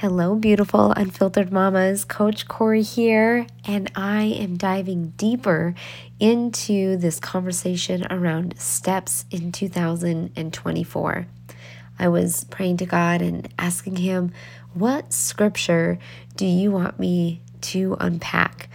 Hello, beautiful unfiltered mamas. Coach Kori here, and I am diving deeper into this conversation around steps in 2024. I was praying to God and asking Him, What scripture do you want me to unpack?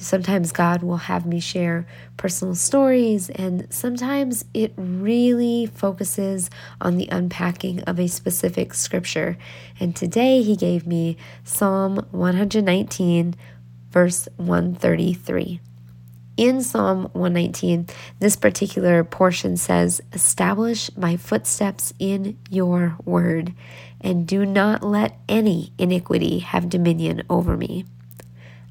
Sometimes God will have me share personal stories, and sometimes it really focuses on the unpacking of a specific scripture. And today He gave me Psalm 119, verse 133. In Psalm 119, this particular portion says, Establish my footsteps in your word, and do not let any iniquity have dominion over me.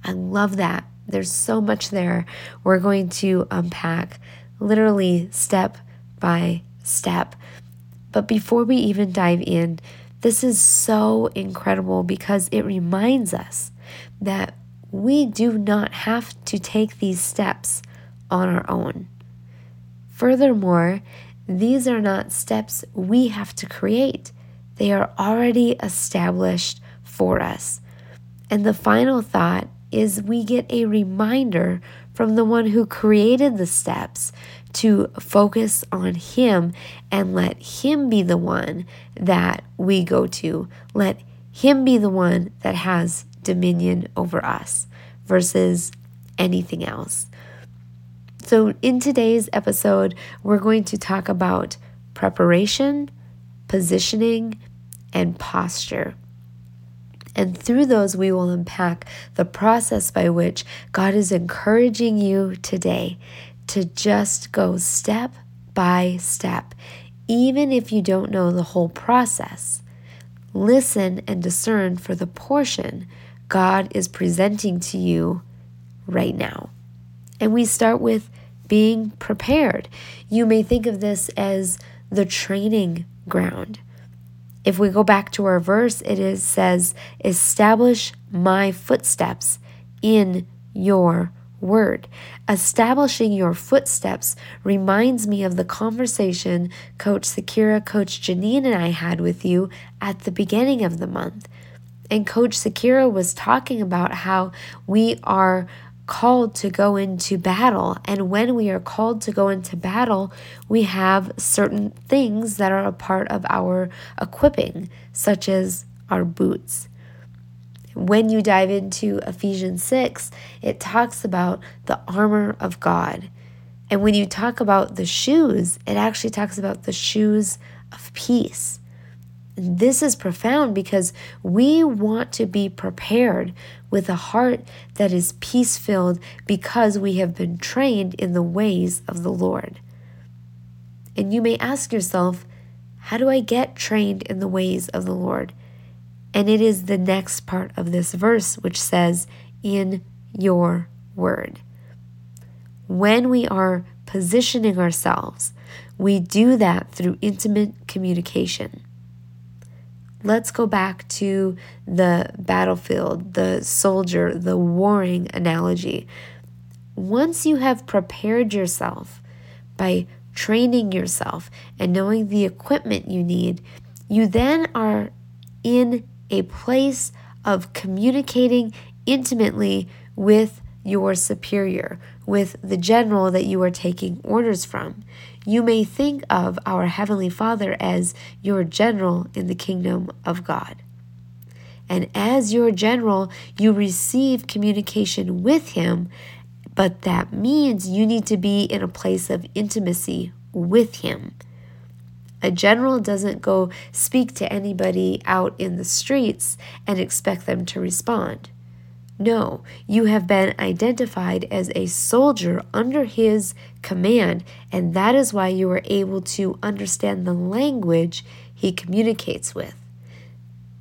I love that there's so much there we're going to unpack literally step by step. But before we even dive in, this is so incredible because it reminds us that we do not have to take these steps on our own. Furthermore, these are not steps we have to create, they are already established for us. And the final thought is we get a reminder from the one who created the steps to focus on Him and let Him be the one that we go to. Let Him be the one that has dominion over us versus anything else. So, in today's episode, we're going to talk about preparation, positioning, and posture. And through those, we will unpack the process by which God is encouraging you today to just go step by step, even if you don't know the whole process. Listen and discern for the portion God is presenting to you right now. And we start with being prepared. You may think of this as the training ground. If we go back to our verse, it is says, "Establish my footsteps in your word." Establishing your footsteps reminds me of the conversation Coach Sakira, Coach Janine, and I had with you at the beginning of the month. And Coach Sakira was talking about how we are called to go into battle. And when we are called to go into battle, we have certain things that are a part of our equipping, such as our boots. When you dive into Ephesians 6, it talks about the armor of God. And when you talk about the shoes, it actually talks about the shoes of peace. This is profound because we want to be prepared with a heart that is peace filled because we have been trained in the ways of the Lord. And you may ask yourself, how do I get trained in the ways of the Lord? And it is the next part of this verse, which says, in your word. When we are positioning ourselves, we do that through intimate communication. Let's go back to the battlefield, the soldier, the warring analogy. Once you have prepared yourself by training yourself and knowing the equipment you need, you then are in a place of communicating intimately with your superior, with the general that you are taking orders from. You may think of our Heavenly Father as your general in the kingdom of God. And as your general, you receive communication with Him, but that means you need to be in a place of intimacy with Him. A general doesn't go speak to anybody out in the streets and expect them to respond. No, you have been identified as a soldier under his command, and that is why you are able to understand the language he communicates with.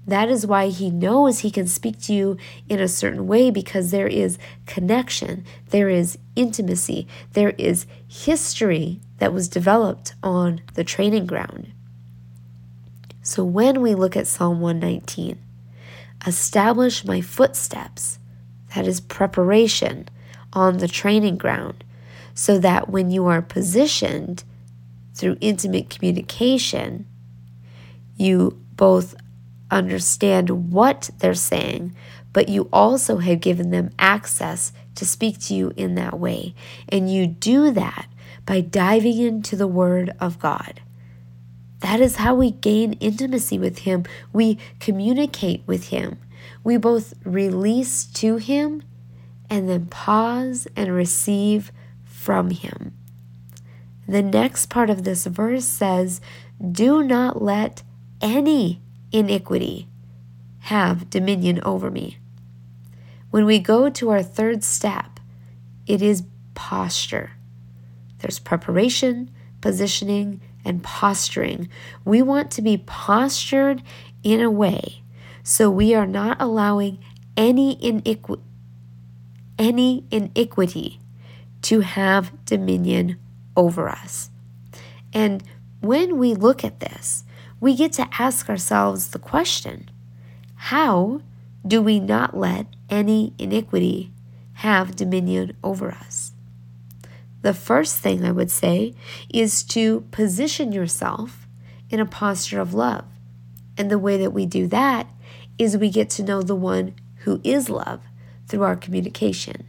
That is why he knows he can speak to you in a certain way because there is connection, there is intimacy, there is history that was developed on the training ground. So when we look at Psalm 119, establish my footsteps that is preparation on the training ground so that when you are positioned through intimate communication, you both understand what they're saying, but you also have given them access to speak to you in that way. And you do that by diving into the Word of God. That is how we gain intimacy with Him. We communicate with Him. We both release to Him and then pause and receive from Him. The next part of this verse says, Do not let any iniquity have dominion over me. When we go to our third step, it is posture. There's preparation, positioning, and posturing. We want to be postured in a way so we are not allowing any iniquity any iniquity to have dominion over us. And when we look at this, we get to ask ourselves the question how do we not let any iniquity have dominion over us? The first thing I would say is to position yourself in a posture of love. And the way that we do that is we get to know the one who is love through our communication.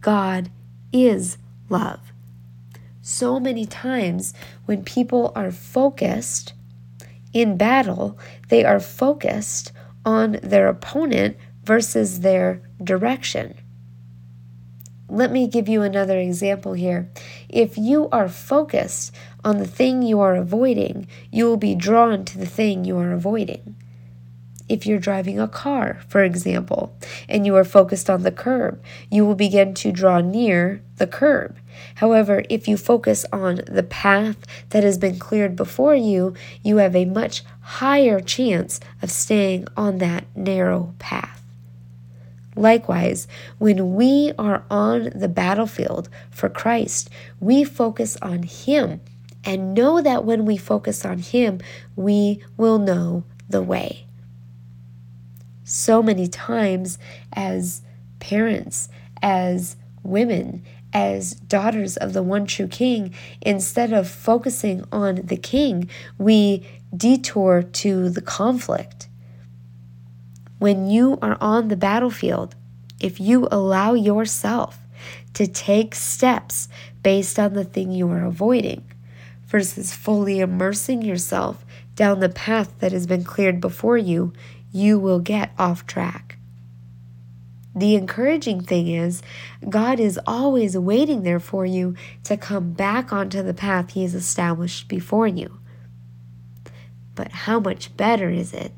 God is love. So many times when people are focused in battle, they are focused on their opponent versus their direction. Let me give you another example here. If you are focused on the thing you are avoiding, you will be drawn to the thing you are avoiding if you're driving a car, for example, and you are focused on the curb, you will begin to draw near the curb. However, if you focus on the path that has been cleared before you, you have a much higher chance of staying on that narrow path. Likewise, when we are on the battlefield for Christ, we focus on Him and know that when we focus on Him, we will know the way so many times as parents, as women, as daughters of the one true king, instead of focusing on the king, we detour to the conflict. When you are on the battlefield, if you allow yourself to take steps based on the thing you are avoiding versus fully immersing yourself down the path that has been cleared before you, you will get off track. The encouraging thing is, God is always waiting there for you to come back onto the path He has established before you. But how much better is it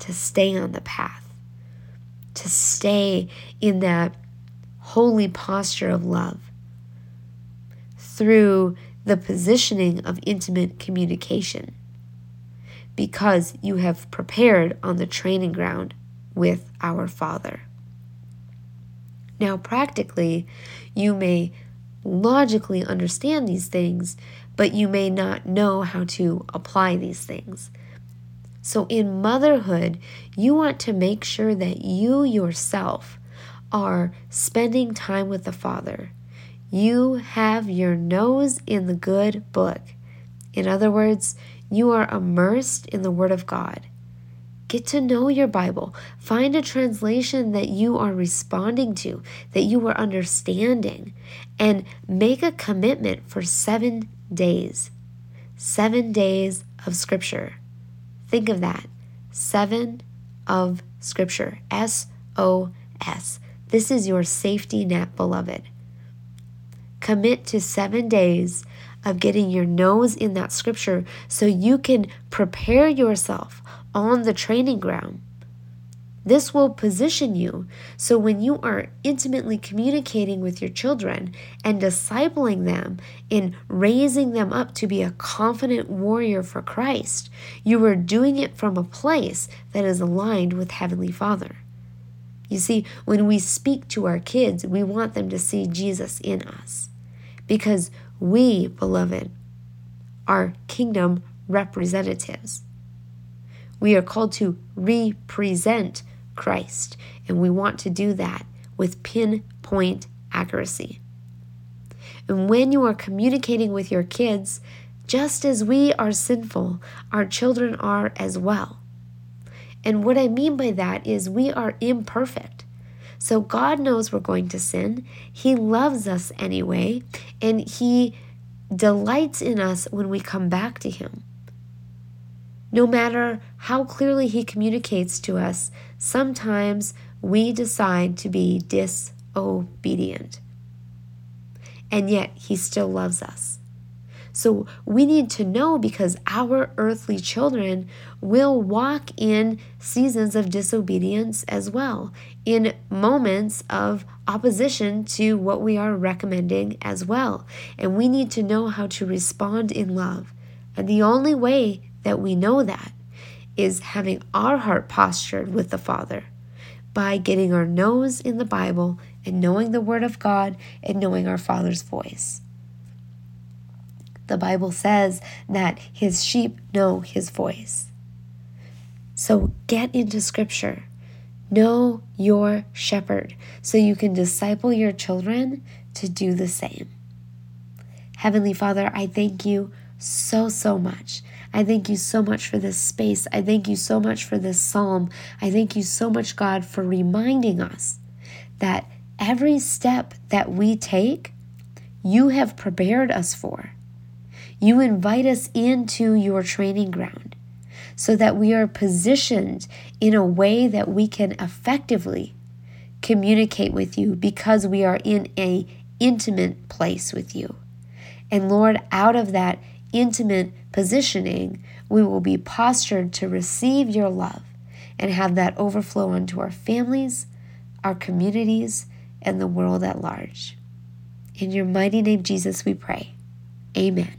to stay on the path, to stay in that holy posture of love through the positioning of intimate communication? Because you have prepared on the training ground with our Father. Now, practically, you may logically understand these things, but you may not know how to apply these things. So, in motherhood, you want to make sure that you yourself are spending time with the Father. You have your nose in the good book. In other words, you are immersed in the Word of God. Get to know your Bible. Find a translation that you are responding to, that you are understanding, and make a commitment for seven days. Seven days of Scripture. Think of that. Seven of Scripture. S O S. This is your safety net, beloved. Commit to seven days of getting your nose in that scripture so you can prepare yourself on the training ground. This will position you so when you are intimately communicating with your children and discipling them in raising them up to be a confident warrior for Christ, you are doing it from a place that is aligned with Heavenly Father. You see, when we speak to our kids, we want them to see Jesus in us because we, beloved, are kingdom representatives. We are called to represent Christ, and we want to do that with pinpoint accuracy. And when you are communicating with your kids, just as we are sinful, our children are as well. And what I mean by that is we are imperfect. So God knows we're going to sin. He loves us anyway, and He delights in us when we come back to Him. No matter how clearly He communicates to us, sometimes we decide to be disobedient. And yet, He still loves us. So we need to know because our earthly children will walk in seasons of disobedience as well, in moments of opposition to what we are recommending as well. And we need to know how to respond in love. And the only way that we know that is having our heart postured with the Father by getting our nose in the Bible and knowing the Word of God and knowing our Father's voice. The Bible says that his sheep know his voice. So get into scripture. Know your shepherd so you can disciple your children to do the same. Heavenly Father, I thank you so, so much. I thank you so much for this space. I thank you so much for this psalm. I thank you so much, God, for reminding us that every step that we take, you have prepared us for. You invite us into your training ground so that we are positioned in a way that we can effectively communicate with you because we are in a intimate place with you. And Lord, out of that intimate positioning, we will be postured to receive your love and have that overflow onto our families, our communities, and the world at large. In your mighty name, Jesus, we pray. Amen.